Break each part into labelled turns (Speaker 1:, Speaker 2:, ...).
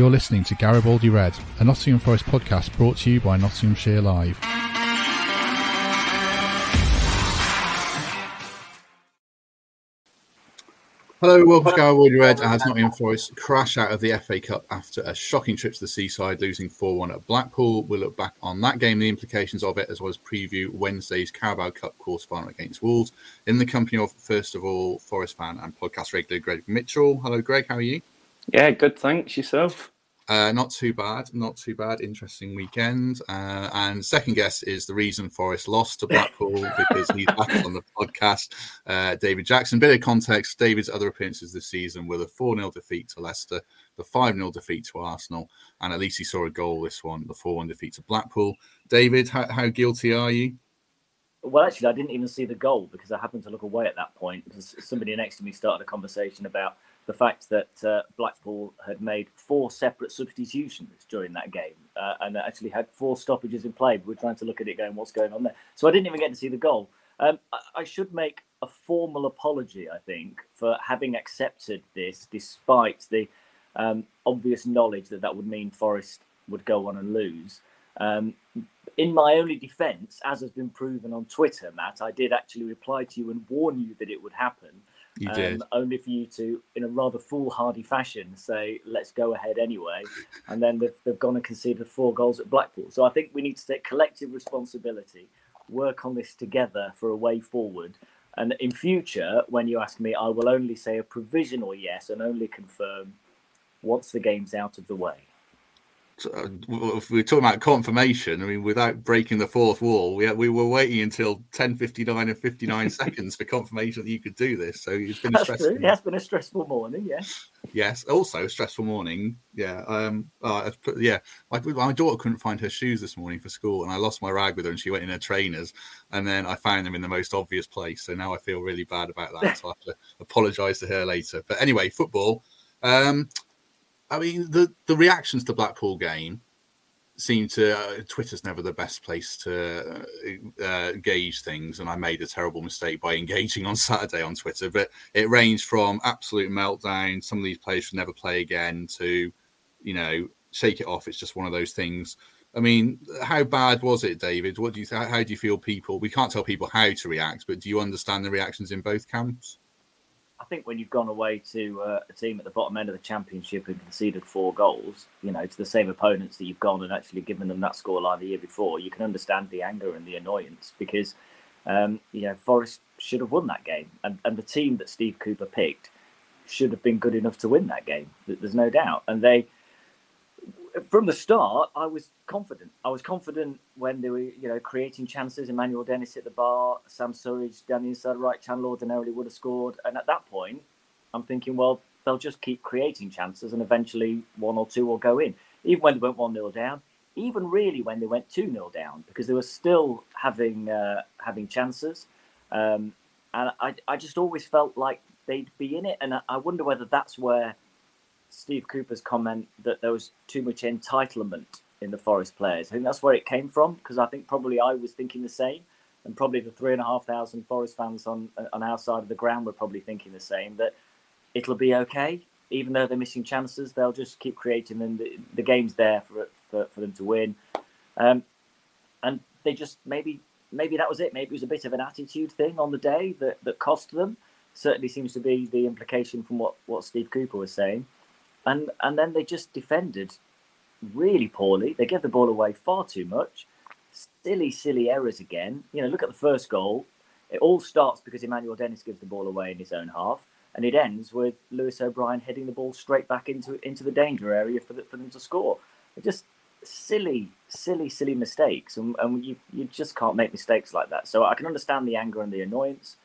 Speaker 1: You're listening to Garibaldi Red, a Nottingham Forest podcast brought to you by Nottinghamshire Live.
Speaker 2: Hello, welcome to Garibaldi Red as Nottingham Forest crash out of the FA Cup after a shocking trip to the seaside, losing 4 1 at Blackpool. We'll look back on that game, the implications of it, as well as preview Wednesday's Carabao Cup quarter final against Wolves in the company of, first of all, Forest fan and podcast regular Greg Mitchell. Hello, Greg, how are you?
Speaker 3: Yeah, good. Thanks yourself.
Speaker 2: Uh, not too bad, not too bad. Interesting weekend. Uh, and second guess is the reason Forest lost to Blackpool because he's back on the podcast. Uh, David Jackson. Bit of context: David's other appearances this season were the four 0 defeat to Leicester, the five 0 defeat to Arsenal, and at least he saw a goal this one, the four one defeat to Blackpool. David, how, how guilty are you?
Speaker 4: Well, actually, I didn't even see the goal because I happened to look away at that point because somebody next to me started a conversation about the fact that uh, Blackpool had made four separate substitutions during that game uh, and actually had four stoppages in play. We're trying to look at it going, what's going on there? So I didn't even get to see the goal. Um, I, I should make a formal apology, I think, for having accepted this despite the um, obvious knowledge that that would mean Forest would go on and lose. Um, in my only defence, as has been proven on Twitter, Matt, I did actually reply to you and warn you that it would happen.
Speaker 2: You
Speaker 4: um,
Speaker 2: did.
Speaker 4: Only for you to, in a rather foolhardy fashion, say, let's go ahead anyway. And then they've, they've gone and conceded four goals at Blackpool. So I think we need to take collective responsibility, work on this together for a way forward. And in future, when you ask me, I will only say a provisional yes and only confirm once the game's out of the way.
Speaker 2: Uh, if we're talking about confirmation, I mean, without breaking the fourth wall, we we were waiting until ten fifty nine and fifty nine seconds for confirmation that you could do this. So it's been a
Speaker 4: That's
Speaker 2: stressful.
Speaker 4: true. It has been a stressful morning, yes.
Speaker 2: Yes, also a stressful morning. Yeah, um, uh, yeah. My, my daughter couldn't find her shoes this morning for school, and I lost my rag with her, and she went in her trainers, and then I found them in the most obvious place. So now I feel really bad about that. So I have to apologise to her later. But anyway, football. Um, I mean, the the reactions to Blackpool game seem to uh, Twitter's never the best place to uh, uh, gauge things, and I made a terrible mistake by engaging on Saturday on Twitter. But it ranged from absolute meltdown, some of these players should never play again, to you know, shake it off. It's just one of those things. I mean, how bad was it, David? What do you th- how do you feel people? We can't tell people how to react, but do you understand the reactions in both camps?
Speaker 4: Think when you've gone away to uh, a team at the bottom end of the championship and conceded four goals, you know, to the same opponents that you've gone and actually given them that scoreline the year before, you can understand the anger and the annoyance because, um, you know, Forest should have won that game, and and the team that Steve Cooper picked should have been good enough to win that game. There's no doubt, and they. From the start, I was confident. I was confident when they were, you know, creating chances. Emmanuel Dennis hit the bar, Sam Surridge down the inside right channel ordinarily would have scored. And at that point, I'm thinking, well, they'll just keep creating chances and eventually one or two will go in. Even when they went 1 0 down, even really when they went 2 0 down, because they were still having uh, having chances. Um, and I, I just always felt like they'd be in it. And I wonder whether that's where Steve Cooper's comment that there was too much entitlement in the Forest players. I think that's where it came from because I think probably I was thinking the same, and probably the three and a half thousand Forest fans on on our side of the ground were probably thinking the same. That it'll be okay, even though they're missing chances, they'll just keep creating, and the, the game's there for, for for them to win. Um, and they just maybe maybe that was it. Maybe it was a bit of an attitude thing on the day that that cost them. Certainly seems to be the implication from what what Steve Cooper was saying and and then they just defended really poorly. They gave the ball away far too much. Silly, silly errors again. You know, look at the first goal. It all starts because Emmanuel Dennis gives the ball away in his own half, and it ends with Lewis O'Brien heading the ball straight back into into the danger area for the, for them to score. It just silly, silly, silly mistakes, and, and you you just can't make mistakes like that. So I can understand the anger and the annoyance,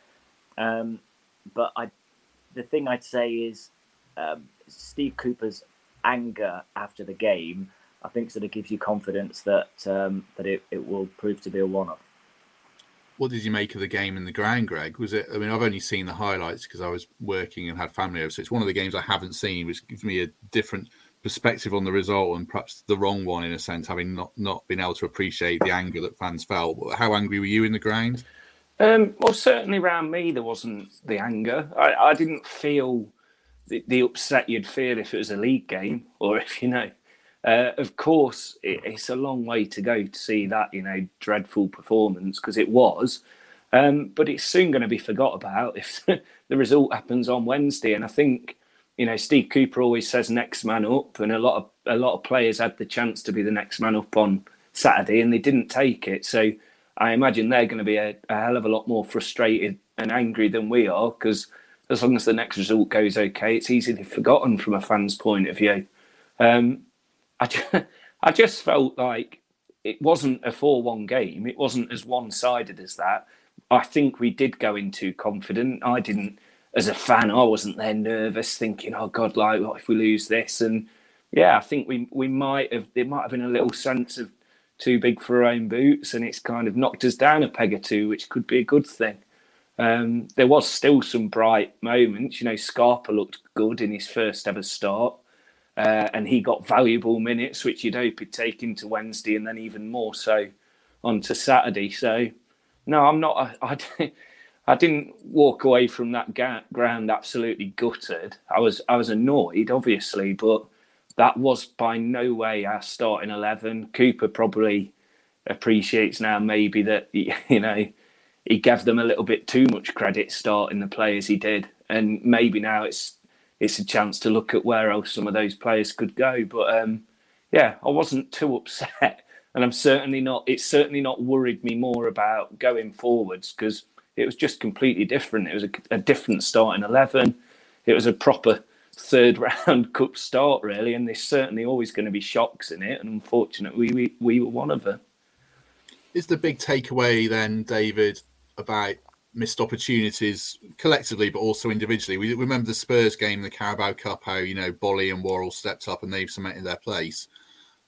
Speaker 4: um, but I the thing I'd say is um, Steve Cooper's anger after the game. I think sort of gives you confidence that um, that it, it will prove to be a one-off.
Speaker 2: What did you make of the game in the ground, Greg? Was it? I mean, I've only seen the highlights because I was working and had family over, so it's one of the games I haven't seen, which gives me a different perspective on the result and perhaps the wrong one in a sense, having not not been able to appreciate the anger that fans felt. How angry were you in the ground?
Speaker 3: Um, well, certainly around me there wasn't the anger. I, I didn't feel the, the, upset you'd feel if it was a league game or if you know. Uh, of course, it, it's a long way to go to see that you know dreadful performance because it was. Um, but it's soon going to be forgot about if the result happens on Wednesday. And I think you know, Steve Cooper always says next man up, and a lot of a lot of players had the chance to be the next man up on Saturday, and they didn't take it. So I imagine they're going to be a, a hell of a lot more frustrated and angry than we are, because as long as the next result goes okay, it's easily forgotten from a fan's point of view. Um, I just, I just felt like it wasn't a four-one game. It wasn't as one-sided as that. I think we did go in too confident. I didn't as a fan, I wasn't there nervous, thinking, "Oh God, like what if we lose this?" And yeah, I think we we might have there might have been a little sense of too big for our own boots, and it's kind of knocked us down a peg or two, which could be a good thing. Um, there was still some bright moments. You know, Scarpa looked good in his first ever start, uh, and he got valuable minutes, which you'd hope he'd take into Wednesday, and then even more so onto Saturday. So, no, I'm not. I, I I didn't walk away from that ga- ground absolutely gutted. I was I was annoyed, obviously, but that was by no way our starting eleven. Cooper probably appreciates now maybe that you know he gave them a little bit too much credit starting the players he did, and maybe now it's it's a chance to look at where else some of those players could go. But um, yeah, I wasn't too upset, and I'm certainly not. It's certainly not worried me more about going forwards because it was just completely different. It was a, a different starting eleven. It was a proper third round cup start, really, and there's certainly always going to be shocks in it. And unfortunately, we, we, we were one of them.
Speaker 2: Is the big takeaway then, David, about missed opportunities collectively, but also individually? We remember the Spurs game, the Carabao Cup, how you know Boly and Worrall stepped up and they've cemented their place,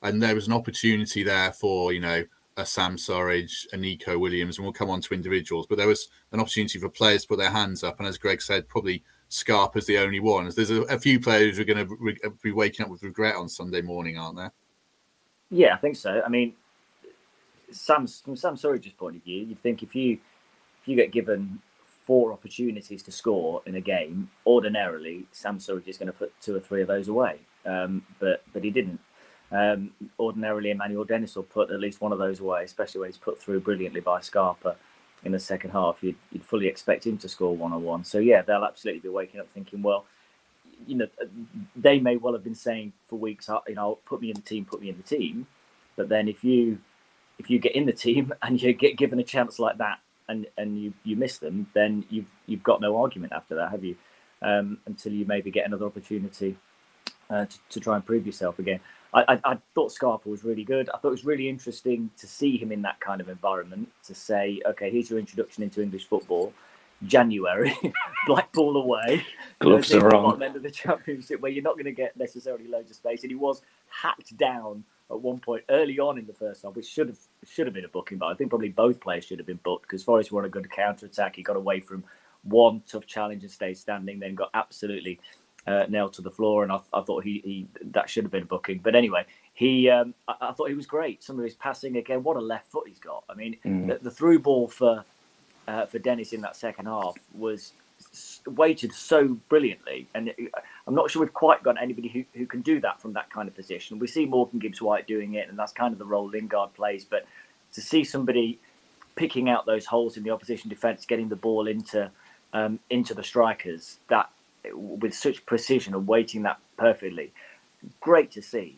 Speaker 2: and there was an opportunity there for you know a Sam Surridge, a Neco Williams, and we'll come on to individuals. But there was an opportunity for players to put their hands up, and as Greg said, probably Scarpa's the only one. There's a, a few players who are going to re- be waking up with regret on Sunday morning, aren't there?
Speaker 4: Yeah, I think so. I mean, Sam, from Sam Surridge's point of view, you'd think if you you get given four opportunities to score in a game, ordinarily Sam Surridge is going to put two or three of those away. Um, but but he didn't. Um, ordinarily, Emmanuel Dennis will put at least one of those away, especially when he's put through brilliantly by Scarpa in the second half. You'd, you'd fully expect him to score one on one. So, yeah, they'll absolutely be waking up thinking, well, you know, they may well have been saying for weeks, you know, put me in the team, put me in the team. But then if you if you get in the team and you get given a chance like that and, and you, you miss them, then you've you've got no argument after that, have you? Um, until you maybe get another opportunity uh, to, to try and prove yourself again. I, I, I, thought Scarpa was really good. I thought it was really interesting to see him in that kind of environment. To say, okay, here's your introduction into English football. January, Blackpool away.
Speaker 3: Gloves you know, are on.
Speaker 4: End of the championship, where you're not going to get necessarily loads of space, and he was hacked down at one point early on in the first half, which should have should have been a booking. But I think probably both players should have been booked because Forest were on a good counter attack. He got away from one tough challenge and stayed standing, then got absolutely uh, nailed to the floor, and I, I, thought he, he that should have been a booking. But anyway, he um, I, I, thought he was great. Some of his passing again, what a left foot he's got. I mean, mm. the, the, through ball for uh, for Dennis in that second half was weighted so brilliantly, and I'm not sure we've quite got anybody who, who can do that from that kind of position. We see Morgan Gibbs White doing it, and that's kind of the role Lingard plays. But to see somebody picking out those holes in the opposition defence, getting the ball into um, into the strikers, that with such precision and weighting that perfectly. Great to see.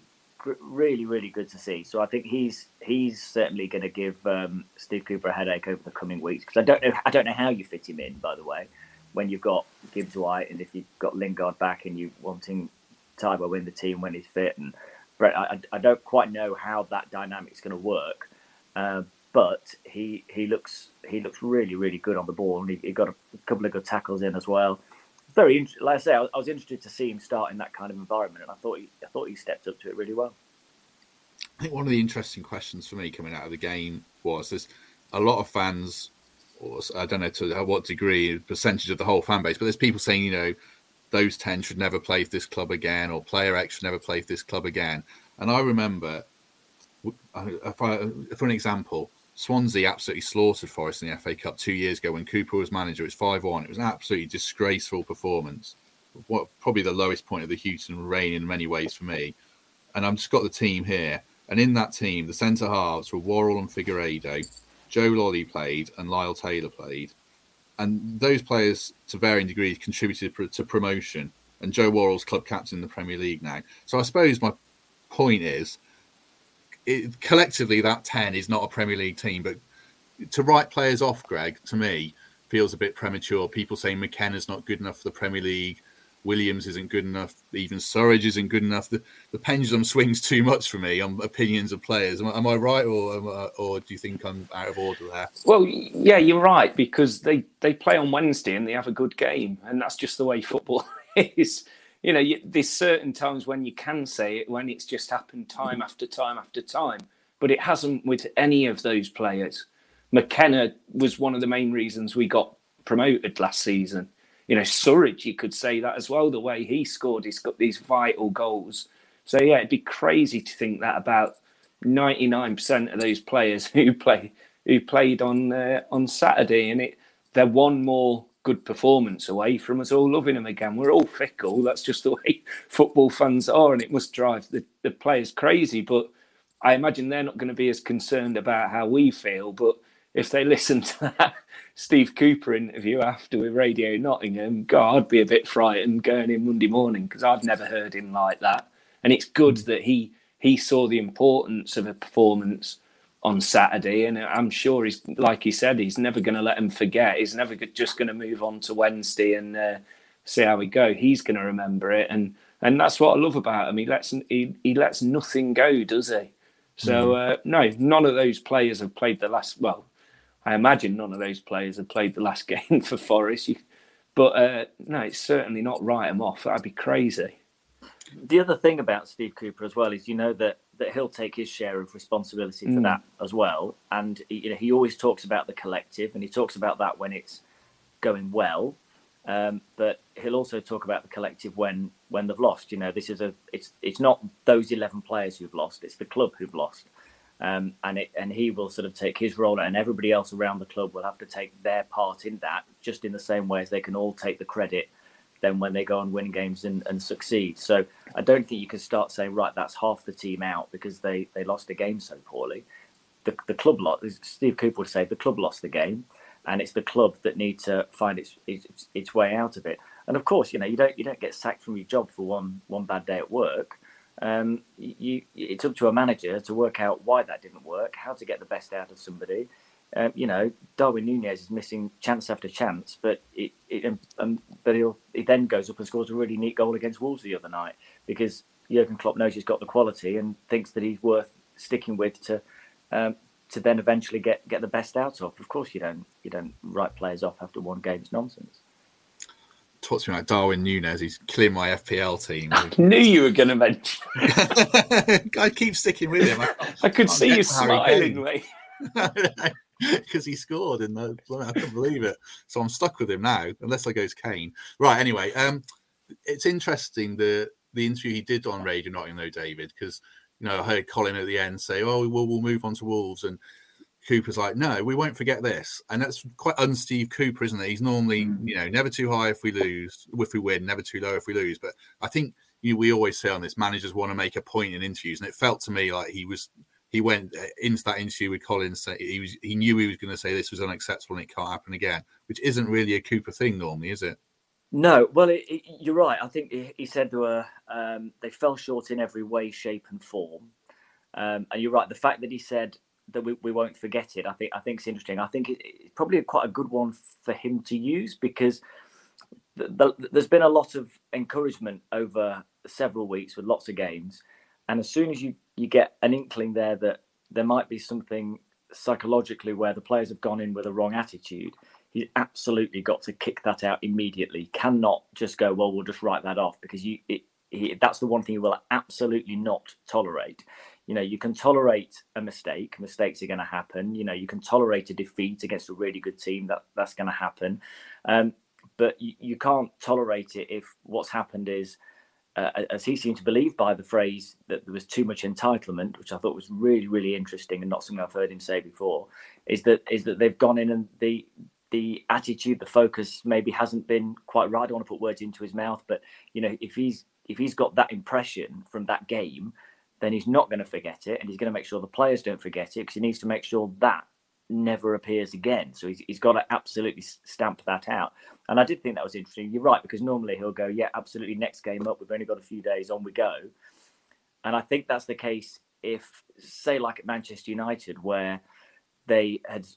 Speaker 4: really, really good to see. So I think he's he's certainly going to give um, Steve Cooper a headache over the coming weeks because I don't know I don't know how you fit him in. By the way, when you've got Gibbs White and if you've got Lingard back and you wanting Taiwo in the team when he's fit and Brett, I, I don't quite know how that dynamic's going to work. Uh, but he he looks he looks really really good on the ball and he, he got a couple of good tackles in as well very like I say, I, I was interested to see him start in that kind of environment, and I thought he, I thought he stepped up to it really well.
Speaker 2: I think one of the interesting questions for me coming out of the game was there's a lot of fans, or I don't know to what degree, percentage of the whole fan base, but there's people saying, you know, those 10 should never play for this club again, or player X should never play for this club again. And I remember, if I, for an example, Swansea absolutely slaughtered Forest in the FA Cup two years ago when Cooper was manager. It was 5 1. It was an absolutely disgraceful performance. What Probably the lowest point of the Hughton reign in many ways for me. And I've just got the team here. And in that team, the centre halves were Worrall and Figueiredo. Joe Lolley played and Lyle Taylor played. And those players, to varying degrees, contributed to promotion. And Joe Worrall's club captain in the Premier League now. So I suppose my point is it, collectively, that 10 is not a Premier League team. But to write players off, Greg, to me, feels a bit premature. People saying McKenna's not good enough for the Premier League. Williams isn't good enough. Even Surridge isn't good enough. The, the pendulum swings too much for me on opinions of players. Am, am I right, or I, or do you think I'm out of order there?
Speaker 3: Well, yeah, you're right because they they play on Wednesday and they have a good game, and that's just the way football is. You know, you, there's certain times when you can say it when it's just happened time after time after time, but it hasn't with any of those players. McKenna was one of the main reasons we got promoted last season you know, Surridge, you could say that as well, the way he scored, he's got these vital goals. So, yeah, it'd be crazy to think that about 99% of those players who play who played on uh, on Saturday, and it they're one more good performance away from us all loving them again. We're all fickle. That's just the way football fans are, and it must drive the, the players crazy. But I imagine they're not going to be as concerned about how we feel. But if they listen to that Steve Cooper interview after with Radio Nottingham, God, I'd be a bit frightened going in Monday morning because I've never heard him like that. And it's good mm. that he he saw the importance of a performance on Saturday, and I'm sure he's like he said, he's never going to let him forget. He's never just going to move on to Wednesday and uh, see how we go. He's going to remember it, and and that's what I love about him. He lets he, he lets nothing go, does he? So mm. uh, no, none of those players have played the last well I imagine none of those players have played the last game for Forest. But uh, no, it's certainly not write them off. That'd be crazy.
Speaker 4: The other thing about Steve Cooper as well is you know that that he'll take his share of responsibility for mm. that as well. And you know he always talks about the collective, and he talks about that when it's going well. Um, but he'll also talk about the collective when when they've lost. You know, this is a it's it's not those eleven players who've lost; it's the club who've lost. Um, and it, and he will sort of take his role, and everybody else around the club will have to take their part in that, just in the same way as they can all take the credit. Then when they go and win games and, and succeed, so I don't think you can start saying right that's half the team out because they they lost a game so poorly. The the club lost. Steve Cooper would say the club lost the game, and it's the club that need to find its, its its way out of it. And of course, you know you don't you don't get sacked from your job for one one bad day at work um, you, it's up to a manager to work out why that didn't work, how to get the best out of somebody. Um, you know, Darwin Nunez is missing chance after chance, but it, it um, um but he'll, he then goes up and scores a really neat goal against Wolves the other night because Jurgen Klopp knows he's got the quality and thinks that he's worth sticking with to um, to then eventually get, get the best out of. Of course, you don't you don't write players off after one game. It's nonsense
Speaker 2: talks to me like Darwin Nunez. He's clearing my FPL team.
Speaker 3: I knew you were going to mention.
Speaker 2: I keep sticking with him. I,
Speaker 3: I could see you smiling.
Speaker 2: Because he scored in the, I can't believe it. So I'm stuck with him now, unless I goes Kane. Right. Anyway, um, it's interesting the the interview he did on Radio not Nottingham, though, David, because you know I heard Colin at the end say, "Oh, we'll we'll move on to Wolves," and Cooper's like, no, we won't forget this, and that's quite un-Steve Cooper, isn't it? He's normally, mm. you know, never too high if we lose, if we win, never too low if we lose. But I think you, we always say on this, managers want to make a point in interviews, and it felt to me like he was, he went uh, into that interview with Collins, he was, he knew he was going to say this was unacceptable and it can't happen again, which isn't really a Cooper thing normally, is it?
Speaker 4: No, well, it, it, you're right. I think he, he said there were um, they fell short in every way, shape, and form. Um, and you're right. The fact that he said that we, we won't forget it. I think I think it's interesting. I think it, it's probably quite a good one for him to use because the, the, there's been a lot of encouragement over several weeks with lots of games, and as soon as you you get an inkling there that there might be something psychologically where the players have gone in with a wrong attitude, he's absolutely got to kick that out immediately. Cannot just go, well, we'll just write that off because you it, he, that's the one thing he will absolutely not tolerate. You know, you can tolerate a mistake. Mistakes are going to happen. You know, you can tolerate a defeat against a really good team. That that's going to happen. Um, but you, you can't tolerate it if what's happened is uh, as he seemed to believe by the phrase that there was too much entitlement, which I thought was really, really interesting and not something I've heard him say before, is that is that they've gone in and the the attitude, the focus maybe hasn't been quite right. I don't want to put words into his mouth, but you know, if he's if he's got that impression from that game, then he's not going to forget it, and he's going to make sure the players don't forget it because he needs to make sure that never appears again. So he's, he's got to absolutely stamp that out. And I did think that was interesting. You're right, because normally he'll go, yeah, absolutely, next game up. We've only got a few days, on we go. And I think that's the case if, say, like at Manchester United, where they had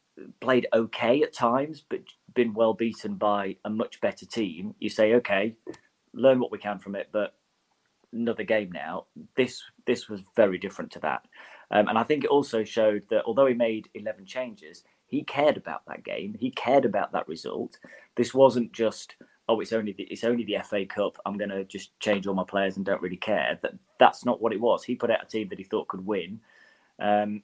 Speaker 4: played okay at times, but been well beaten by a much better team. You say, okay, learn what we can from it, but another game now. This this was very different to that. Um, and I think it also showed that although he made 11 changes, he cared about that game. He cared about that result. This wasn't just, oh, it's only the, it's only the FA Cup. I'm going to just change all my players and don't really care. That that's not what it was. He put out a team that he thought could win, um,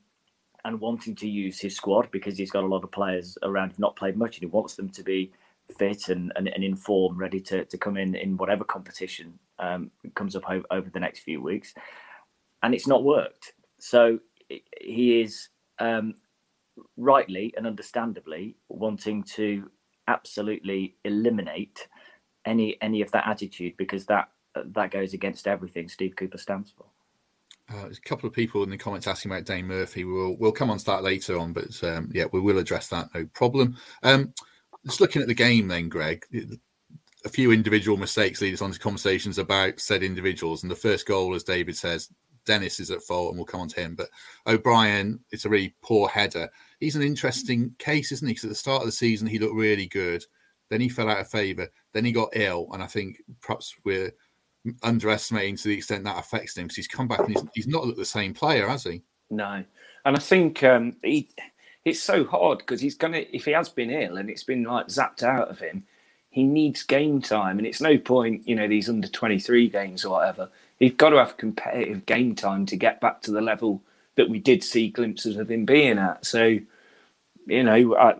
Speaker 4: and wanting to use his squad because he's got a lot of players around who've not played much, and he wants them to be fit and, and, and in form, ready to, to come in in whatever competition um, comes up over, over the next few weeks. And it's not worked. So he is um, rightly and understandably wanting to absolutely eliminate any any of that attitude because that that goes against everything Steve Cooper stands for.
Speaker 2: Uh, there's a couple of people in the comments asking about Dane Murphy. We'll we'll come on to that later on, but um, yeah, we will address that. No problem. Um, just looking at the game, then, Greg. A few individual mistakes lead us on to conversations about said individuals, and the first goal, as David says, Dennis is at fault, and we'll come on to him. But O'Brien, it's a really poor header. He's an interesting case, isn't he? Because at the start of the season, he looked really good. Then he fell out of favour. Then he got ill, and I think perhaps we're underestimating to the extent that affects him because he's come back and he's, he's not looked the same player, has he?
Speaker 3: No, and I think um, he. It's so hard because he's gonna if he has been ill and it's been like zapped out of him, he needs game time, and it's no point, you know, these under twenty three games or whatever he's got to have competitive game time to get back to the level that we did see glimpses of him being at. So, you know, I,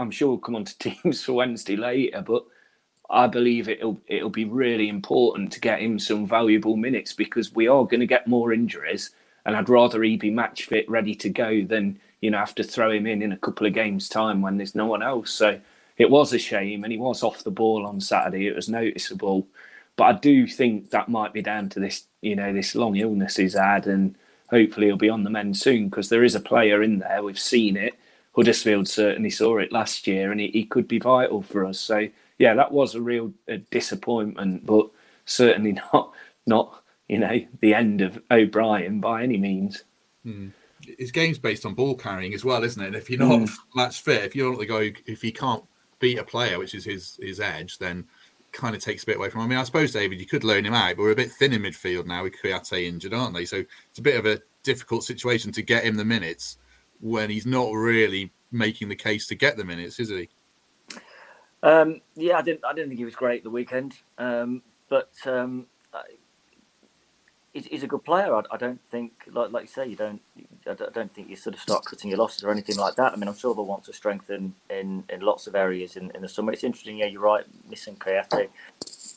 Speaker 3: am sure we'll come on to teams for Wednesday later, but I believe it'll it'll be really important to get him some valuable minutes because we are going to get more injuries, and I'd rather he be match fit, ready to go, than you know have to throw him in in a couple of games' time when there's no one else. So it was a shame, and he was off the ball on Saturday. It was noticeable. But I do think that might be down to this, you know, this long illness he's had, and hopefully he'll be on the mend soon because there is a player in there. We've seen it. Huddersfield certainly saw it last year, and he, he could be vital for us. So yeah, that was a real a disappointment, but certainly not not you know the end of O'Brien by any means.
Speaker 2: Mm. His game's based on ball carrying as well, isn't it? And if you're not mm. match fit, if you're not the guy, if he can't beat a player, which is his his edge, then kind of takes a bit away from. Him. I mean, I suppose David, you could loan him out, but we're a bit thin in midfield now with Kouyaté injured, aren't they? So it's a bit of a difficult situation to get him the minutes when he's not really making the case to get the minutes, is he?
Speaker 4: Um, yeah, I didn't. I didn't think he was great the weekend, um, but um, he's, he's, a good player. I, I, don't think, like, like you say, you don't. I don't think you sort of start cutting your losses or anything like that. I mean, I'm sure they'll want to strengthen in, in lots of areas in, in the summer. It's interesting. Yeah, you're right. Missing Kouyaté.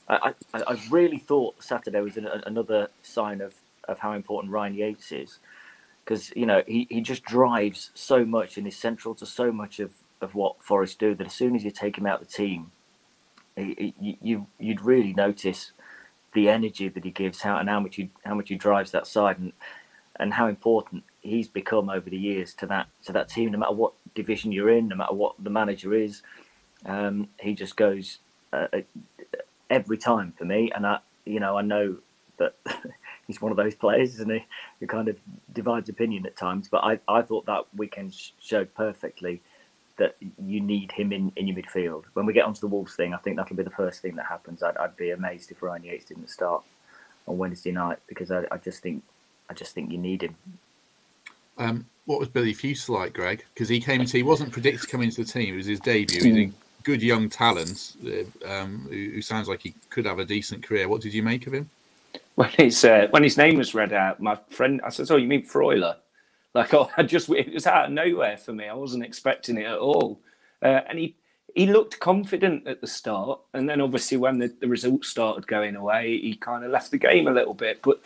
Speaker 4: I, I, I really thought Saturday was an, another sign of, of how important Ryan Yates is, because you know he, he just drives so much and is central to so much of, of what Forest do that as soon as you take him out the team, he, he, you you'd really notice the energy that he gives, how and how much he how much he drives that side, and and how important he's become over the years to that to that team. No matter what division you're in, no matter what the manager is, um, he just goes uh, uh every time for me. And I, you know, I know that he's one of those players, isn't he? Who kind of divides opinion at times. But I, I thought that weekend showed perfectly that you need him in, in your midfield. When we get onto the Wolves thing, I think that'll be the first thing that happens. I'd, I'd be amazed if Ryan Yates didn't start on Wednesday night because I, I just think I just think you need him.
Speaker 2: Um, what was Billy Fewster like, Greg? Because he came into he wasn't predicted to come into the team. It was his debut. Mm. good young talent uh, um, who, who, sounds like he could have a decent career. What did you make of him?
Speaker 3: When his uh, when his name was read out, my friend, I said, "Oh, you mean Freuler?" Like, oh, I just it was out of nowhere for me. I wasn't expecting it at all, uh, and he he looked confident at the start, and then obviously when the, the results started going away, he kind of left the game a little bit. But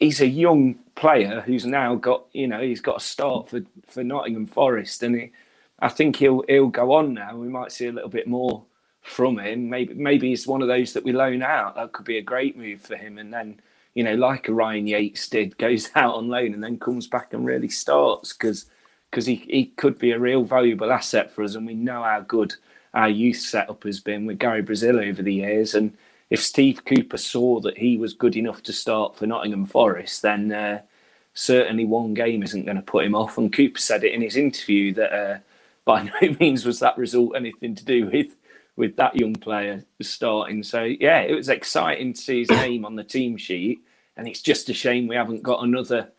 Speaker 3: he's a young player who's now got you know he's got a start for for Nottingham Forest, and he, I think he'll he'll go on now. We might see a little bit more from him. Maybe maybe he's one of those that we loan out. That could be a great move for him, and then you know like a Ryan Yates did, goes out on loan and then comes back and really starts because because he, he could be a real valuable asset for us, and we know how good our youth setup has been with Gary Brazil over the years. And if Steve Cooper saw that he was good enough to start for Nottingham Forest, then uh, certainly one game isn't going to put him off. And Cooper said it in his interview that uh, by no means was that result anything to do with with that young player starting. So yeah, it was exciting to see his name on the team sheet, and it's just a shame we haven't got another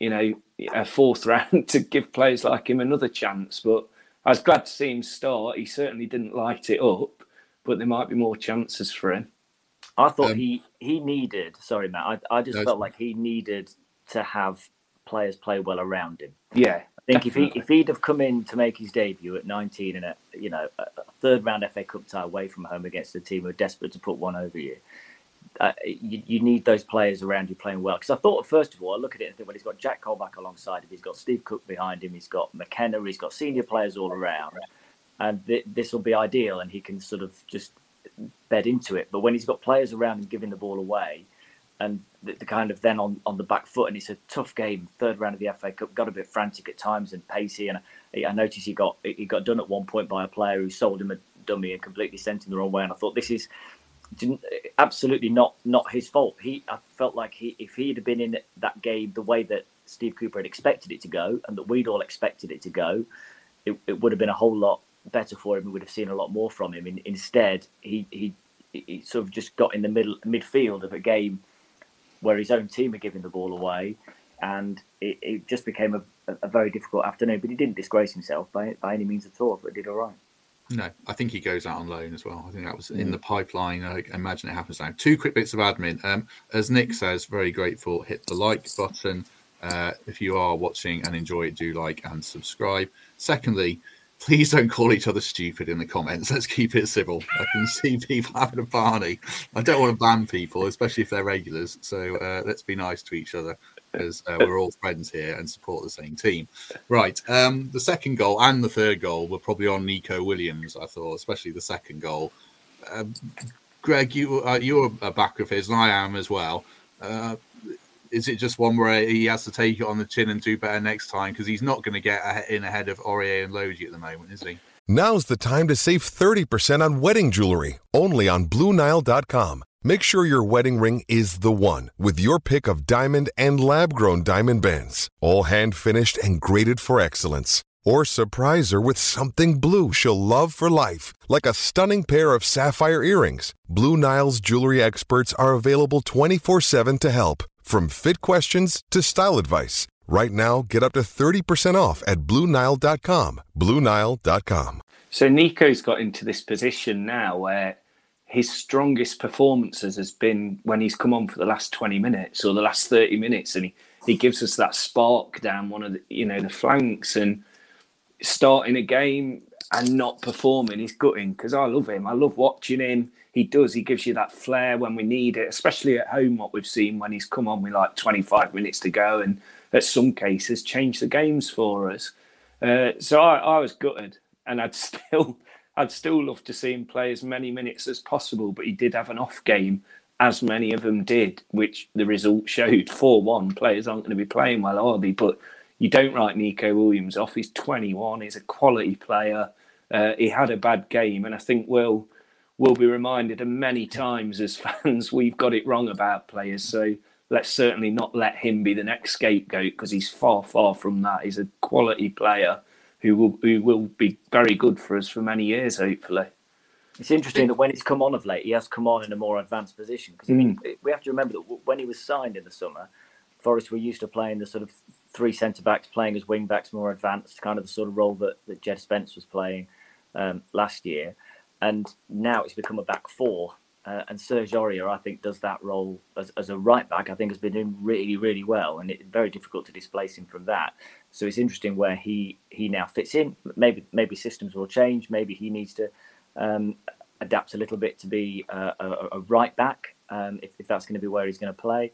Speaker 3: you know, a fourth round to give players like him another chance. But I was glad to see him start. He certainly didn't light it up, but there might be more chances for him.
Speaker 4: I thought um, he he needed. Sorry, Matt. I I just felt like he needed to have players play well around him.
Speaker 3: Yeah,
Speaker 4: I think definitely. if he if he'd have come in to make his debut at 19 in a you know a third round FA Cup tie away from home against a team who are desperate to put one over you, uh, you, you, need those players around you playing well. Because I thought, first of all, I look at it and think, well, he's got Jack Colback alongside him, he's got Steve Cook behind him, he's got McKenna, he's got senior players all around, and th- this will be ideal, and he can sort of just bed into it. But when he's got players around him giving the ball away, and the, the, kind of then on, on the back foot, and it's a tough game, third round of the FA Cup, got a bit frantic at times and pacey, and I, I noticed he got he got done at one point by a player who sold him a dummy and completely sent him the wrong way, and I thought this is absolutely not not his fault. He I felt like he if he'd have been in that game the way that Steve Cooper had expected it to go and that we'd all expected it to go, it, it would have been a whole lot better for him. We would have seen a lot more from him. Instead, he he he sort of just got in the middle midfield of a game where his own team were giving the ball away, and it, it just became a, a, very difficult afternoon. But he didn't disgrace himself by by any means at all. But did all right.
Speaker 2: No, I think he goes out on loan as well. I think that was in the pipeline. I imagine it happens now. Two quick bits of admin. Um, as Nick says, very grateful. Hit the like button. Uh, if you are watching and enjoy it, do like and subscribe. Secondly, please don't call each other stupid in the comments. Let's keep it civil. I can see people having a Barney. I don't want to ban people, especially if they're regulars. So uh, let's be nice to each other because uh, we're all friends here and support the same team. Right. Um, the second goal and the third goal were probably on Neco Williams, I thought, especially the second goal. Um, Greg, you uh, you're a backer of his, and I am as well. Uh, is it just one where he has to take it on the chin and do better next time because he's not going to get in ahead of Aurier and Lodi at the moment, is he?
Speaker 5: Now's the time to save 30% on wedding jewelry, only on BlueNile.com. Make sure your wedding ring is the one with your pick of diamond and lab grown diamond bands, all hand finished and graded for excellence. Or surprise her with something blue she'll love for life, like a stunning pair of sapphire earrings. Blue Nile's jewelry experts are available 24 7 to help, from fit questions to style advice. Right now, get up to 30% off at BlueNile.com. BlueNile.com.
Speaker 3: So Neco's got into this position now where his strongest performances has been when he's come on for the last 20 minutes or the last 30 minutes and he, he gives us that spark down one of the you know the flanks and starting a game and not performing he's gutting because I love him I love watching him he does he gives you that flair when we need it especially at home what we've seen when he's come on with like 25 minutes to go and at some cases changed the games for us uh, so I, I was gutted and I'd still I'd still love to see him play as many minutes as possible, but he did have an off game, as many of them did, which the result showed 4 1. Players aren't going to be playing well, are they? But you don't write Neco Williams off. He's 21, he's a quality player. Uh, he had a bad game, and I think we'll, we'll be reminded many times as fans we've got it wrong about players. So let's certainly not let him be the next scapegoat because he's far, far from that. He's a quality player who will who will be very good for us for many years, hopefully.
Speaker 4: It's interesting that when he's come on of late, he has come on in a more advanced position. Because I mean, mm. we have to remember that when he was signed in the summer, Forest were used to playing the sort of three centre backs, playing as wing backs, more advanced, kind of the sort of role that, that Jed Spence was playing. um, last year, and now it's become a back four. Uh, and Serge Aurier, I think, does that role as, as a right back. I think has been doing really, really well, and it's very difficult to displace him from that. So it's interesting where he he now fits in. Maybe maybe systems will change. Maybe he needs to um, adapt a little bit to be a, a, right back um, if, if that's going to be where he's going to play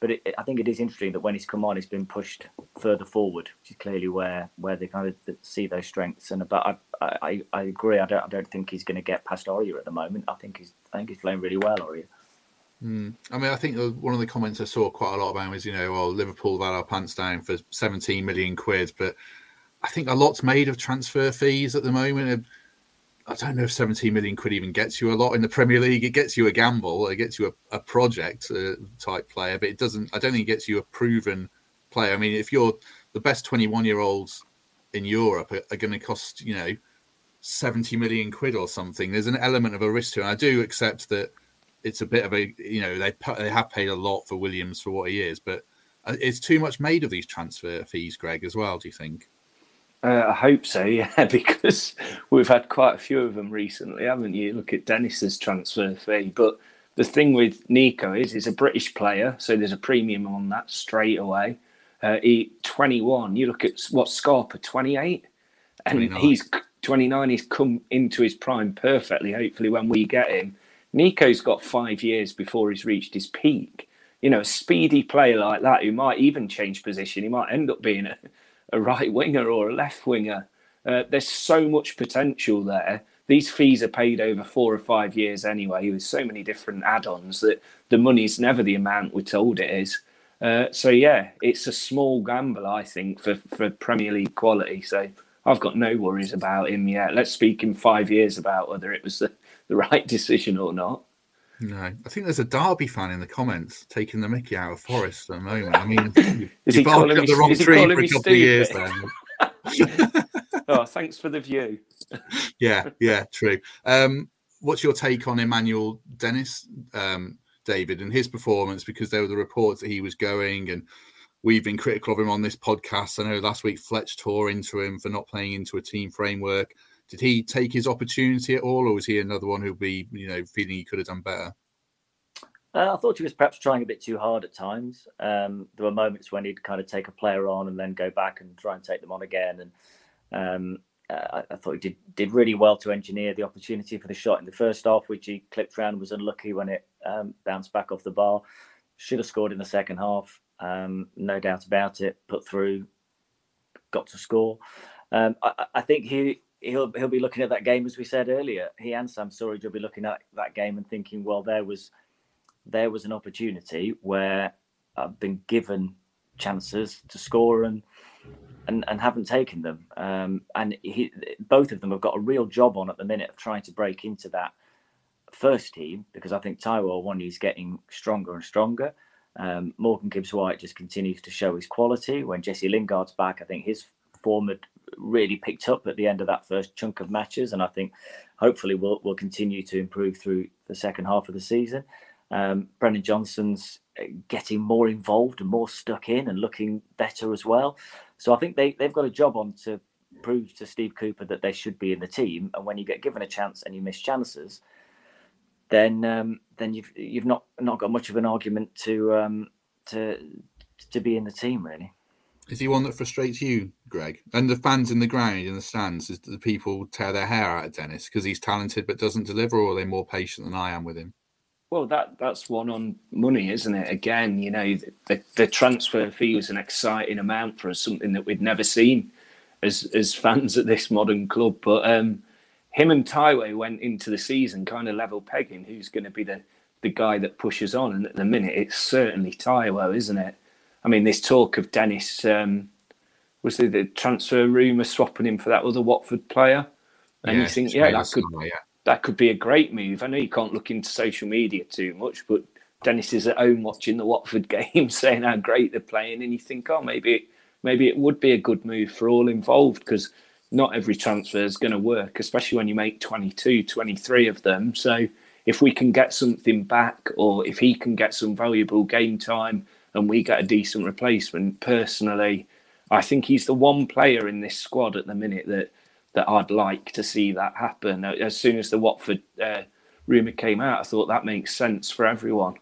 Speaker 4: but it, I think it is interesting that when he's come on, he's been pushed further forward, which is clearly where where they kind of see those strengths. And but I I, I agree. I don't I don't think he's going to get past Aurier at the moment. I think he's I think he's playing really well, Aurier.
Speaker 2: Mm. I mean, I think one of the comments I saw quite a lot about was, you know, well, Liverpool had our pants down for 17 million quid, but I think a lot's made of transfer fees at the moment. I don't know if 17 million quid even gets you a lot in the Premier League. It gets you a gamble, it gets you a, a project uh, type player, but it doesn't. I don't think it gets you a proven player. I mean, if you're the best 21 year olds in Europe are, are going to cost, you know, 70 million quid or something, there's an element of a risk to it. And I do accept that it's a bit of a, you know, they they have paid a lot for Williams for what he is, but uh, it's too much made of these transfer fees, Greg, as well. Do you think?
Speaker 3: Uh, I hope so, yeah, because we've had quite a few of them recently, haven't you? Look at Dennis's transfer fee. But the thing with Neco is he's a British player, so there's a premium on that straight away. Uh, he 21. You look at what Scarpa 28, and 29. he's 29. He's come into his prime perfectly. Hopefully, when we get him, Neco's got five years before he's reached his peak. You know, a speedy player like that who might even change position. He might end up being a a right winger or a left winger. Uh, there's so much potential there. These fees are paid over four or five years anyway, with so many different add-ons that the money's never the amount we're told it is. Uh, so yeah, it's a small gamble, I think, for for Premier League quality. So I've got no worries about him yet. Let's speak in five years about whether it was the, the right decision or not.
Speaker 2: No, I think there's a Derby fan in the comments taking the Mickey out of Forest at the moment. I mean,
Speaker 3: is he calling me, the wrong tree for a couple of years then. oh, thanks for the view.
Speaker 2: yeah, yeah, true. Um, what's your take on Emmanuel Dennis, um, David, and his performance? Because there were the reports that he was going, and we've been critical of him on this podcast. I know last week Fletch tore into him for not playing into a team framework. Did he take his opportunity at all, or was he another one who'll be, you know, feeling he could have done better?
Speaker 4: Uh, I thought he was perhaps trying a bit too hard at times. Um, there were moments when he'd kind of take a player on and then go back and try and take them on again. And um, I, I, thought he did did really well to engineer the opportunity for the shot in the first half, which he clipped round Was unlucky when it um, bounced back off the bar. Should have scored in the second half, um, no doubt about it. Put through, got to score. Um, I, I, think he he'll he'll be looking at that game as we said earlier. He and Sam Surridge will be looking at that game and thinking, well, there was there was an opportunity where I've been given chances to score and and, and haven't taken them. Um, and he, both of them have got a real job on at the minute of trying to break into that first team because I think Taiwo one is getting stronger and stronger. Um, Morgan Gibbs White just continues to show his quality. When Jesse Lingard's back, I think his form had really picked up at the end of that first chunk of matches, and I think hopefully we'll will continue to improve through the second half of the season. Um, Brennan Johnson's getting more involved and more stuck in and looking better as well. So I think they they've got a job on to prove to Steve Cooper that they should be in the team. And when you get given a chance and you miss chances, then um, then you've you've not not got much of an argument to um, to to be in the team really.
Speaker 2: Is he one that frustrates you, Greg? And the fans in the ground, in the stands, is the people tear their hair out of Dennis because he's talented but doesn't deliver, or are they more patient than I am with him?
Speaker 3: Well, that that's one on money, isn't it? Again, you know, the, the transfer fee was an exciting amount for us, something that we'd never seen as as fans at this modern club. But um, him and Taiwo went into the season kind of level pegging. Who's going to be the the guy that pushes on? And at the minute, it's certainly Taiwo, isn't it? I mean, this talk of Dennis um, was the, the transfer rumour swapping him for that other Watford player, and you think, yeah, that could yeah. that could be a great move. I know you can't look into social media too much, but Dennis is at home watching the Watford game, saying how great they're playing, and you think, oh, maybe maybe it would be a good move for all involved because not every transfer is going to work, especially when you make 22, 23 of them. So if we can get something back, or if he can get some valuable game time and we get a decent replacement, personally, I think he's the one player in this squad at the minute that that I'd like to see that happen. As soon as the Watford uh, rumour came out, I thought that makes sense for everyone.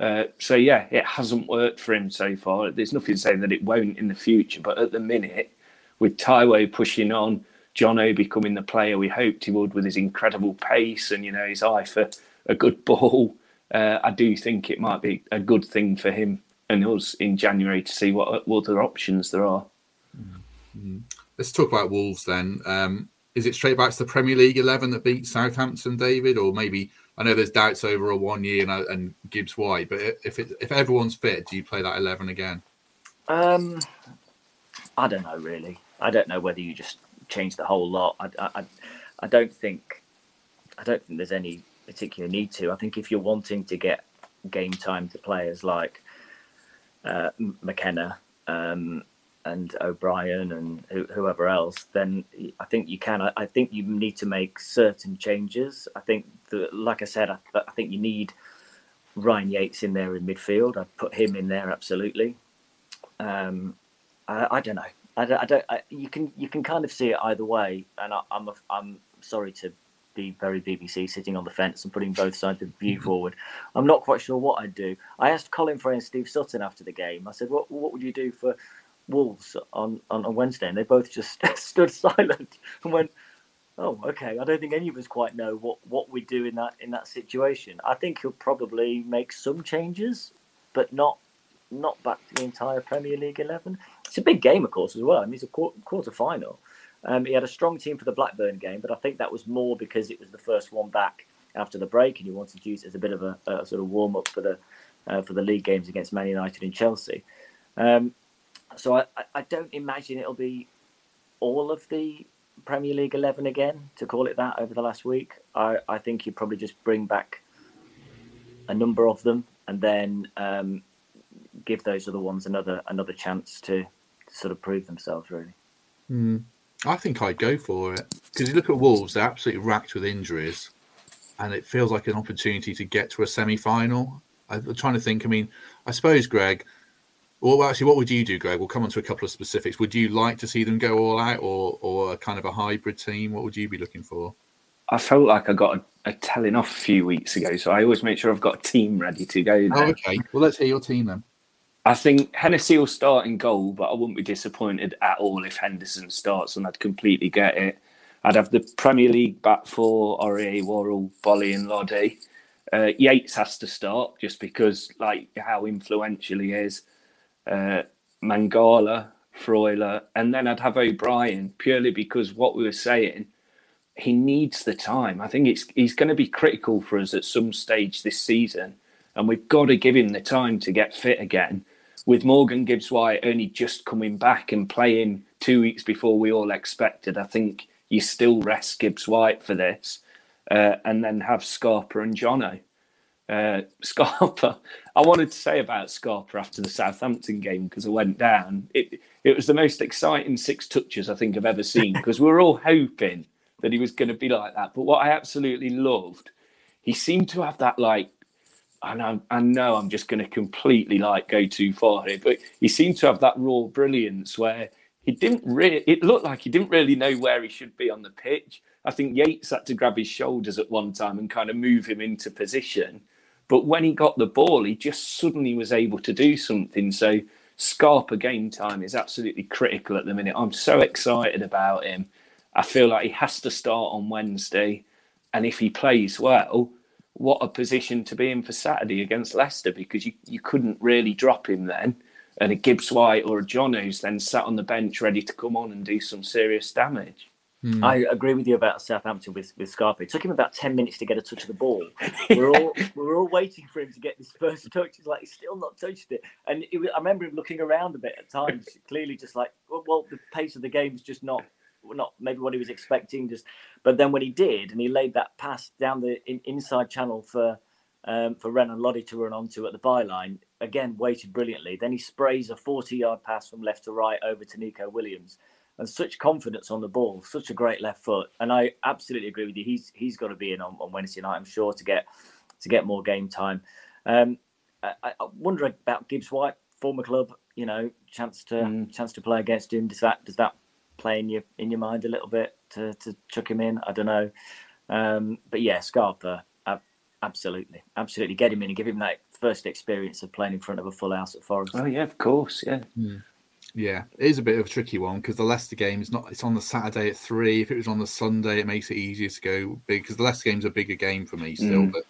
Speaker 3: Uh, so yeah, it hasn't worked for him so far. There's nothing saying that it won't in the future, but at the minute, with Taiwo pushing on, Jono becoming the player we hoped he would with his incredible pace and you know his eye for a good ball, uh, I do think it might be a good thing for him and us in January to see what, what other options there are.
Speaker 2: Mm-hmm. Let's talk about Wolves then. Um, is it straight back to the Premier League 11 that beat Southampton, David? Or maybe, I know there's doubts over Awoniyi and, uh, and Gibbs White, but if it, if everyone's fit, do you play that 11 again?
Speaker 4: Um, I don't know, really. I don't know whether you just change the whole lot. I, I, I don't think I don't think there's any particular need to. I think if you're wanting to get game time to players like uh, McKenna um, and O'Brien and whoever else, then I think you can. I, I, think you need to make certain changes. I think, the, like I said, I, I, think you need Ryan Yates in there in midfield. I'd put him in there absolutely. Um, I, I, don't know. I don't. Don't you can you can kind of see it either way, and I, I'm I'm sorry to be very BBC, sitting on the fence and putting both sides of the view mm-hmm. forward. I'm not quite sure what I'd do. I asked Colin Fray and Steve Sutton after the game. I said, "What what would you do for Wolves on on, on Wednesday?" And they both just stood silent and went, "Oh, okay. I don't think any of us quite know what what we do in that in that situation. I think he'll probably make some changes, but not." Not back to the entire Premier League eleven. It's a big game, of course, as well. I mean, it's a quarter final. Um, he had a strong team for the Blackburn game, but I think that was more because it was the first one back after the break, and he wanted to use it as a bit of a, a sort of warm up for the uh, for the league games against Man United and Chelsea. Um, so I, I don't imagine it'll be all of the Premier League eleven again to call it that over the last week. I, I think you probably just bring back a number of them and then um, give those other ones another another chance to, to sort of prove themselves really.
Speaker 2: Mm. I think I'd go for it because you look at Wolves; they're absolutely racked with injuries, and it feels like an opportunity to get to a semi-final. I'm trying to think. I mean, I suppose Greg. Well, actually, what would you do, Greg? We'll come on to a couple of specifics. Would you like to see them go all out, or or a kind of a hybrid team? What would you be looking for?
Speaker 3: I felt like I got a, a telling off a few weeks ago, so I always make sure I've got a team ready to go.
Speaker 2: Oh, okay. Well, let's hear your team then.
Speaker 3: I think Hennessy will start in goal, but I wouldn't be disappointed at all if Henderson starts, and I'd completely get it. I'd have the Premier League back four Aurier, Worrall, Boly, and Lodi. Uh, Yates has to start just because, like, how influential he is. Uh, Mangala, Freuler, and then I'd have O'Brien purely because what we were saying, he needs the time. I think it's he's going to be critical for us at some stage this season, and we've got to give him the time to get fit again with Morgan Gibbs White only just coming back and playing two weeks before we all expected, I think you still rest Gibbs White for this uh, and then have Scarpa and Jono. Uh, Scarpa, I wanted to say about Scarpa after the Southampton game because I went down. It, it was the most exciting six touches I think I've ever seen because we were all hoping that he was going to be like that. But what I absolutely loved, he seemed to have that like and I, I know I'm just going to completely like go too far here, but he seemed to have that raw brilliance where he didn't really. It looked like he didn't really know where he should be on the pitch. I think Yates had to grab his shoulders at one time and kind of move him into position. But when he got the ball, he just suddenly was able to do something. So Scarpa game time is absolutely critical at the minute. I'm so excited about him. I feel like he has to start on Wednesday. And if he plays well, what a position to be in for Saturday against Leicester because you, you couldn't really drop him then. And a Gibbs White or a John who's then sat on the bench ready to come on and do some serious damage.
Speaker 4: Hmm. I agree with you about Southampton with, with Scarpa. It took him about 10 minutes to get a touch of the ball. We're all we're all waiting for him to get this first touch. He's like, he's still not touched it. And it was, I remember him looking around a bit at times, clearly just like, well, well, the pace of the game is just not not maybe what he was expecting. Just, but then when he did, and he laid that pass down the in, inside channel for um, for Renan Lodi to run onto at the byline, again weighted brilliantly. Then he sprays a 40 yard pass from left to right over to Neco Williams, and such confidence on the ball, such a great left foot. And I absolutely agree with you. He's he's got to be in on, on Wednesday night, I'm sure, to get to get more game time. Um, I, I wonder about Gibbs White, former club. You know, chance to mm. chance to play against him. Does that does that play in your in your mind a little bit? to, to chuck him in. I don't know. Um, but yeah, Scarpa, uh, absolutely, absolutely, get him in and give him that first experience of playing in front of a full house at Forest.
Speaker 3: Oh yeah, of course, yeah.
Speaker 2: Mm. Yeah, it is a bit of a tricky one because the Leicester game is not. It's on the Saturday at three. If it was on the Sunday, it makes it easier to go big because the Leicester game's a bigger game for me still. Mm. But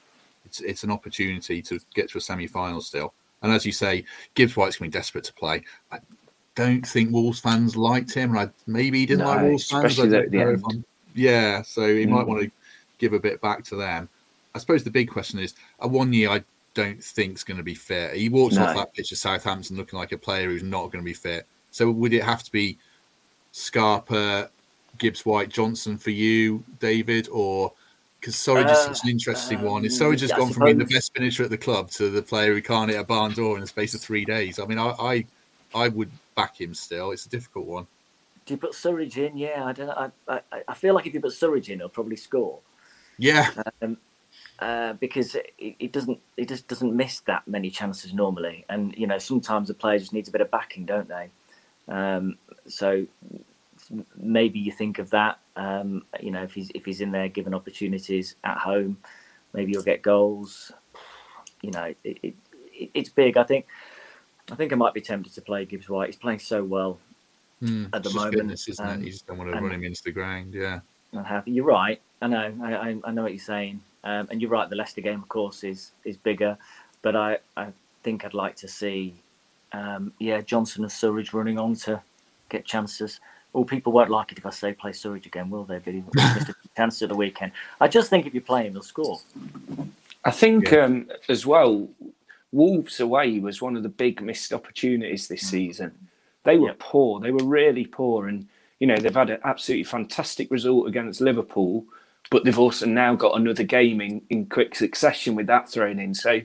Speaker 2: it's it's an opportunity to get to a semi final still. And as you say, Gibbs White's going to be desperate to play. I don't think Wolves fans liked him. I maybe he didn't no, like Wolves fans. Yeah, so he mm. might want to give a bit back to them. I suppose the big question is: Awoniyi I don't think is going to be fit. He walks no. off that pitch of Southampton looking like a player who's not going to be fit. So would it have to be Scarpa, Gibbs White, Johnson for you, David, or because Surridge is such an interesting uh, one. Is Surridge just gone from being the best finisher at the club to the player who can't hit a barn door in the space of three days? I mean, I, I, I would back him still. It's a difficult one.
Speaker 4: Do you put Surridge in? Yeah, I don't. I, I, I feel like if you put Surridge in, he'll probably score.
Speaker 2: Yeah.
Speaker 4: Um, uh, because it, it, doesn't it just doesn't miss that many chances normally, and you know sometimes the player just needs a bit of backing, don't they? Um, so maybe you think of that. Um, you know, if he's if he's in there given opportunities at home, maybe you'll get goals. You know, it, it, it's big. I think. I think I might be tempted to play Gibbs White. He's playing so well mm, at the moment.
Speaker 2: Fitness, isn't um, it? You just don't want to and, run him into the ground. Yeah.
Speaker 4: And have you're right. I know. I, I know what you're saying. Um, and you're right. The Leicester game, of course, is is bigger. But I, I think I'd like to see um, yeah, Johnson and Surridge running on to get chances. Well, people won't like it if I say play Surridge again, will they? But he missed a chance at the weekend. I just think if you play him, he'll score.
Speaker 3: I think yeah. um, as well, Wolves away was one of the big missed opportunities this mm. season. They were poor. They were really poor, and you know they've had an absolutely fantastic result against Liverpool, but they've also now got another game in, in quick succession with that thrown in. So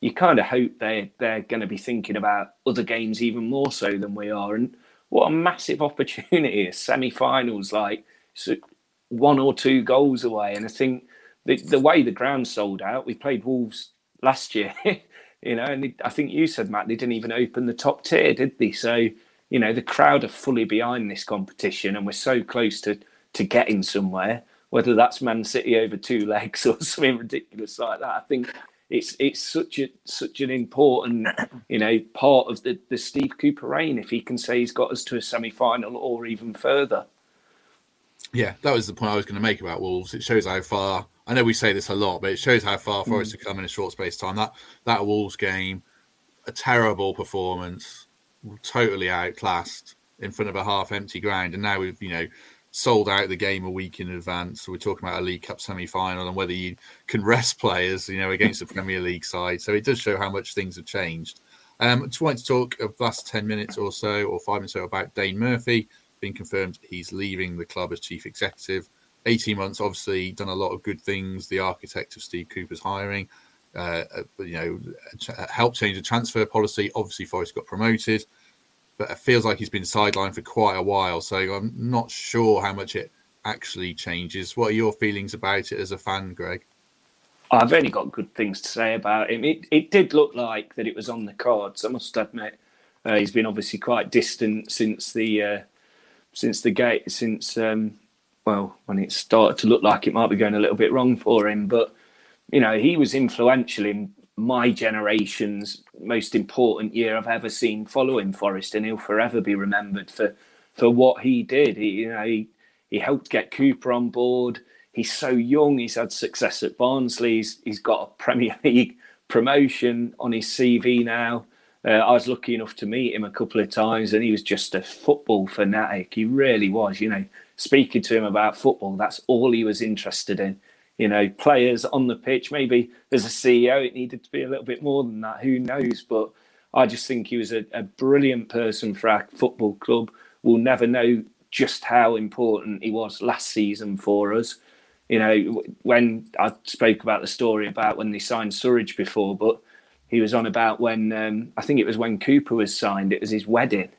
Speaker 3: you kind of hope they they're going to be thinking about other games even more so than we are. And what a massive opportunity! A semi-finals, like one or two goals away, and I think the the way the ground sold out, we played Wolves last year, you know, and I think you said Matt they didn't even open the top tier, did they? So you know the crowd are fully behind this competition, and we're so close to to getting somewhere. Whether that's Man City over two legs or something ridiculous like that, I think it's it's such a such an important you know part of the the Steve Cooper reign if he can say he's got us to a semi final or even further.
Speaker 2: Yeah, that was the point I was going to make about Wolves. It shows how far. I know we say this a lot, but it shows how far Forest mm. have come in a short space of time. That that Wolves game, a terrible performance, totally outclassed in front of a half empty ground, and now we've you know sold out the game a week in advance. So we're talking about a League Cup semi final and whether you can rest players, you know, against the Premier League side. So it does show how much things have changed. Um, I just wanted to talk of last 10 minutes or so, or five minutes or so, about Dane Murphy. Been confirmed he's leaving the club as chief executive. 18 months, obviously, done a lot of good things. The architect of Steve Cooper's hiring, uh, uh you know, helped change the transfer policy. Obviously, Forest got promoted but it feels like he's been sidelined for quite a while. So I'm not sure how much it actually changes. What are your feelings about it as a fan, Greg?
Speaker 3: I've only got good things to say about him. It, it did look like that it was on the cards. I must admit, uh, he's been obviously quite distant since the uh, since the gate since um, well when it started to look like it might be going a little bit wrong for him. But you know he was influential in my generation's most important year I've ever seen following Forest, and he'll forever be remembered for for what he did. He, you know, he he helped get Cooper on board. He's so young. He's had success at Barnsley. He's, he's got a Premier League promotion on his CV now. Uh, I was lucky enough to meet him a couple of times, and he was just a football fanatic. He really was. You know, speaking to him about football, that's all he was interested in you know, players on the pitch. Maybe as a CEO, it needed to be a little bit more than that. Who knows? But I just think he was a, a brilliant person for our football club. We'll never know just how important he was last season for us. You know, when I spoke about the story about when they signed Surridge before, but he was on about when um, I think it was when Cooper was signed. It was his wedding,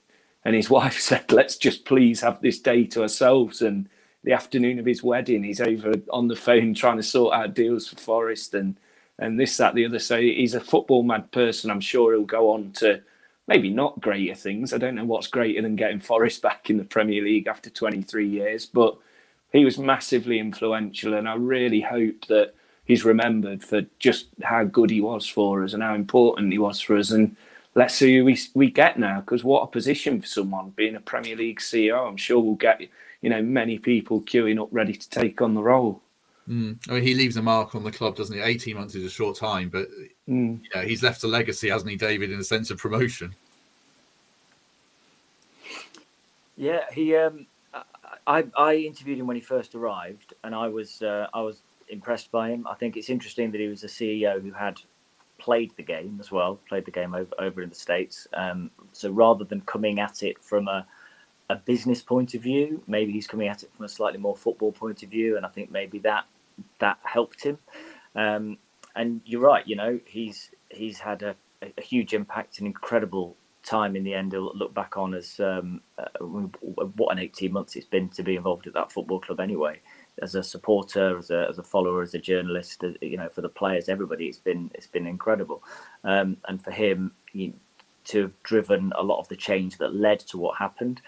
Speaker 3: and his wife said, "Let's just please have this day to ourselves." And the afternoon of his wedding, he's over on the phone trying to sort out deals for Forest and and this, that, the other. So he's a football mad person. I'm sure he'll go on to maybe not greater things. I don't know what's greater than getting Forest back in the Premier League after 23 years, but he was massively influential, and I really hope that he's remembered for just how good he was for us and how important he was for us. And let's see who we we get now, because what a position for someone being a Premier League CEO. I'm sure we'll get you know many people queuing up ready to take on the role.
Speaker 2: Mm. I mean, he leaves a mark on the club, doesn't he? 18 months is a short time, but mm. you know, he's left a legacy, hasn't he, David, in the sense of promotion?
Speaker 4: Yeah, he. Um, I I interviewed him when he first arrived, and I was uh, I was impressed by him. I think it's interesting that he was a CEO who had played the game as well, played the game over over in the states. Um, so rather than coming at it from a a business point of view, maybe he's coming at it from a slightly more football point of view, and I think maybe that that helped him. Um, and you're right, you know, he's he's had a, a huge impact, an incredible time in the end. He'll look back on as um, uh, what an 18 months it's been to be involved at that football club anyway. As a supporter, as a, as a follower, as a journalist, uh, you know, for the players, everybody, it's been it's been incredible. Um, and for him, he, to have driven a lot of the change that led to what happened,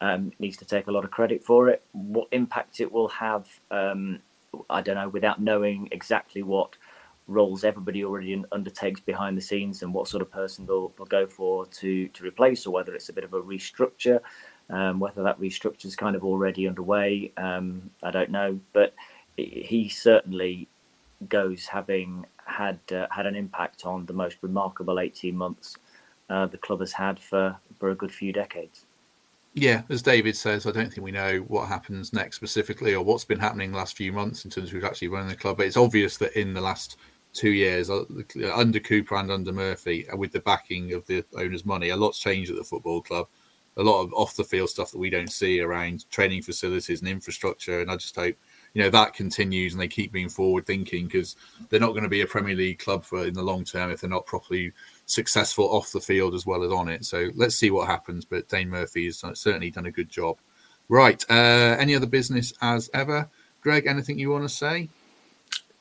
Speaker 4: um, needs to take a lot of credit for it. What impact it will have, um, I don't know, without knowing exactly what roles everybody already undertakes behind the scenes and what sort of person they'll, they'll go for to, to replace, or whether it's a bit of a restructure, um, whether that restructure is kind of already underway. Um, I don't know, but he certainly goes having had uh, had an impact on the most remarkable 18 months uh, the club has had for, for a good few decades.
Speaker 2: Yeah, as David says, I don't think we know what happens next specifically or what's been happening the last few months in terms of who's actually running the club. But it's obvious that in the last two years uh, under Cooper and under Murphy, uh, with the backing of the owner's money, a lot's changed at the football club. A lot of off the field stuff that we don't see around training facilities and infrastructure. And I just hope you know that continues and they keep being forward thinking because they're not going to be a Premier League club for in the long term if they're not properly successful off the field as well as on it. So let's see what happens. But Dane Murphy has certainly done a good job. Right. Uh, any other business as ever? Greg, anything you want to say?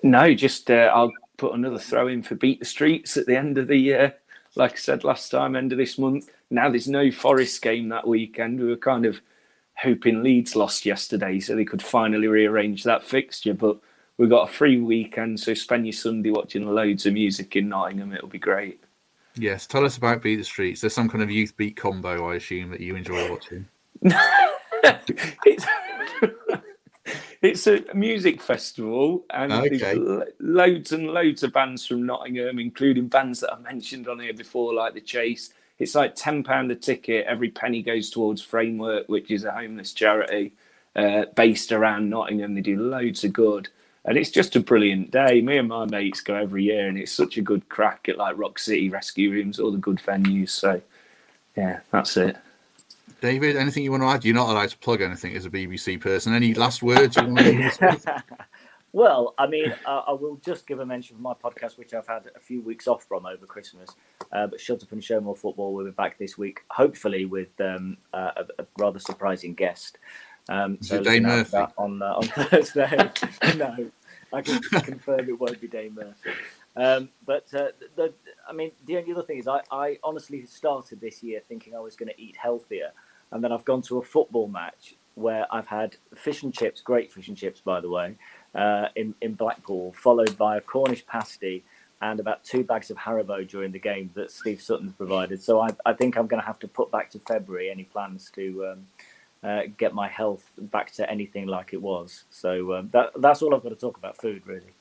Speaker 3: No, just uh, I'll put another throw in for Beat the Streets at the end of the year. Like I said last time, end of this month. Now there's no Forest game that weekend. We were kind of hoping Leeds lost yesterday so they could finally rearrange that fixture. But we've got a free weekend, so spend your Sunday watching loads of music in Nottingham. It'll be great.
Speaker 2: Yes, tell us about Beat the Streets. There's some kind of youth beat combo, I assume, that you enjoy watching.
Speaker 3: it's, it's a music festival, and okay. there's loads and loads of bands from Nottingham, including bands that I mentioned on here before, like The Chase. It's like ten pound a ticket. Every penny goes towards Framework, which is a homeless charity uh, based around Nottingham. They do loads of good, and it's just a brilliant day. Me and my mates go every year, and it's such a good crack at like Rock City Rescue Rooms, all the good venues. So, yeah, that's it.
Speaker 2: David, anything you want to add? You're not allowed to plug anything as a BBC person. Any last words you want to
Speaker 4: Well, I mean, uh, I will just give a mention for my podcast, which I've had a few weeks off from over Christmas. Uh, but Shut Up and Show More Football will be back this week, hopefully with um, uh, a, a, rather surprising guest. Um,
Speaker 2: so Dane Murphy
Speaker 4: on uh, on Thursday. no, I can confirm it won't be Dane Murphy. Um, but uh, the, I mean, the only other thing is, I, I honestly started this year thinking I was going to eat healthier, and then I've gone to a football match where I've had fish and chips, great fish and chips, by the way, uh, in in Blackpool, followed by a Cornish pasty and about two bags of Haribo during the game that Steve Sutton's provided. So I, I think I'm going to have to put back to February any plans to um, uh, get my health back to anything like it was. So um, that that's all I've got to talk about food, really.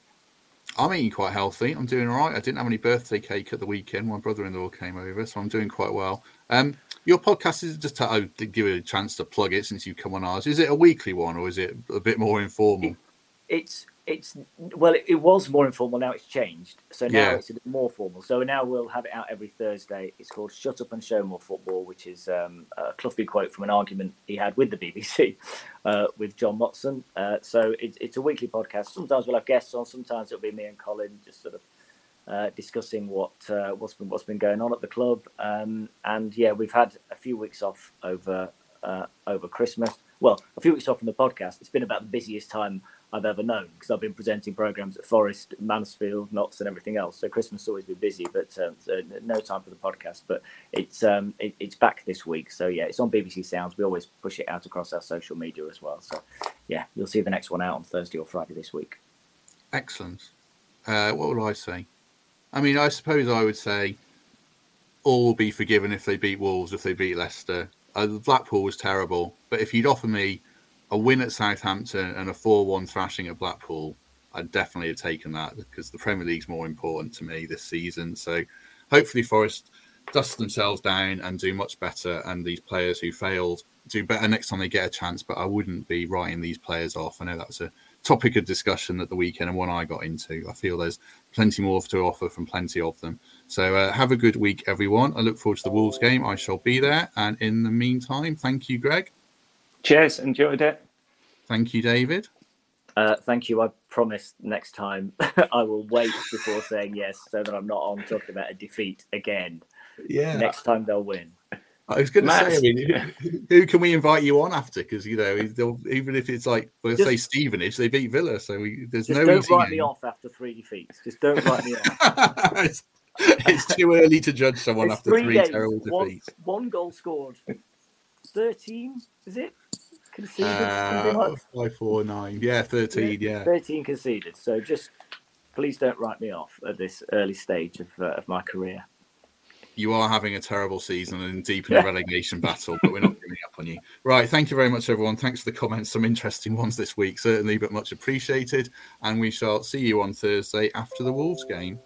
Speaker 2: I'm eating quite healthy. I'm doing all right. I didn't have any birthday cake at the weekend. My brother-in-law came over, so I'm doing quite well. Um, your podcast is just to, give you a chance to plug it since you've come on ours. Is it a weekly one or is it a bit more informal? It,
Speaker 4: it's it's well, it, it, was more informal. Now it's changed, so now yeah. it's a bit more formal. So now we'll have it out every Thursday. It's called "Shut Up and Show More Football," which is um, a Cloughie quote from an argument he had with the BBC uh, with John Motson. Uh, so it's it's a weekly podcast. Sometimes we'll have guests on. Sometimes it'll be me and Colin just sort of uh, discussing what uh, what's been what's been going on at the club. Um, and yeah, we've had a few weeks off over uh, over Christmas. Well, a few weeks off from the podcast. It's been about the busiest time I've ever known because I've been presenting programs at Forest, Mansfield, Notts, and everything else. So Christmas has always been busy, but so no time for the podcast. But it's um, it, it's back this week, so yeah, it's on BBC Sounds. We always push it out across our social media as well. So yeah, you'll see the next one out on Thursday or Friday this week.
Speaker 2: Excellent. Uh, what would I say? I mean, I suppose I would say all will be forgiven if they beat Wolves, if they beat Leicester. Uh, Blackpool was terrible, but if you'd offer me a win at Southampton and a 4 1 thrashing at Blackpool, I'd definitely have taken that because the Premier League's more important to me this season. So hopefully, Forest dust themselves down and do much better. And these players who failed do better next time they get a chance. But I wouldn't be writing these players off. I know that was a topic of discussion at the weekend and one I got into. I feel there's plenty more to offer from plenty of them. So uh, have a good week, everyone. I look forward to the Wolves game. I shall be there. And in the meantime, thank you, Greg.
Speaker 3: Cheers. Enjoyed it.
Speaker 2: Thank you, David.
Speaker 4: Uh, thank you. I promise next time I will wait before saying yes so that I'm not on talking about a defeat again.
Speaker 2: Yeah.
Speaker 4: Next time they'll win.
Speaker 2: I was going to say, I mean, who, who, can we invite you on after? Because you know, even if it's like, let's just, say Stevenage, they beat Villa, so we, there's no.
Speaker 4: Don't write me off after three defeats. Just don't write me off.
Speaker 2: it's, it's, too early to judge someone it's after three, three terrible defeats.
Speaker 4: One, one goal scored, thirteen. Is it? conceded?
Speaker 2: Uh, five, four, nine. Yeah, thirteen. Yeah,
Speaker 4: thirteen conceded. So just please don't write me off at this early stage of uh, of my career.
Speaker 2: You are having a terrible season and deep in a relegation battle, but we're not giving up on you. Right. Thank you very much, everyone. Thanks for the comments. Some interesting ones this week, certainly, but much appreciated. And we shall see you on Thursday after the Wolves game.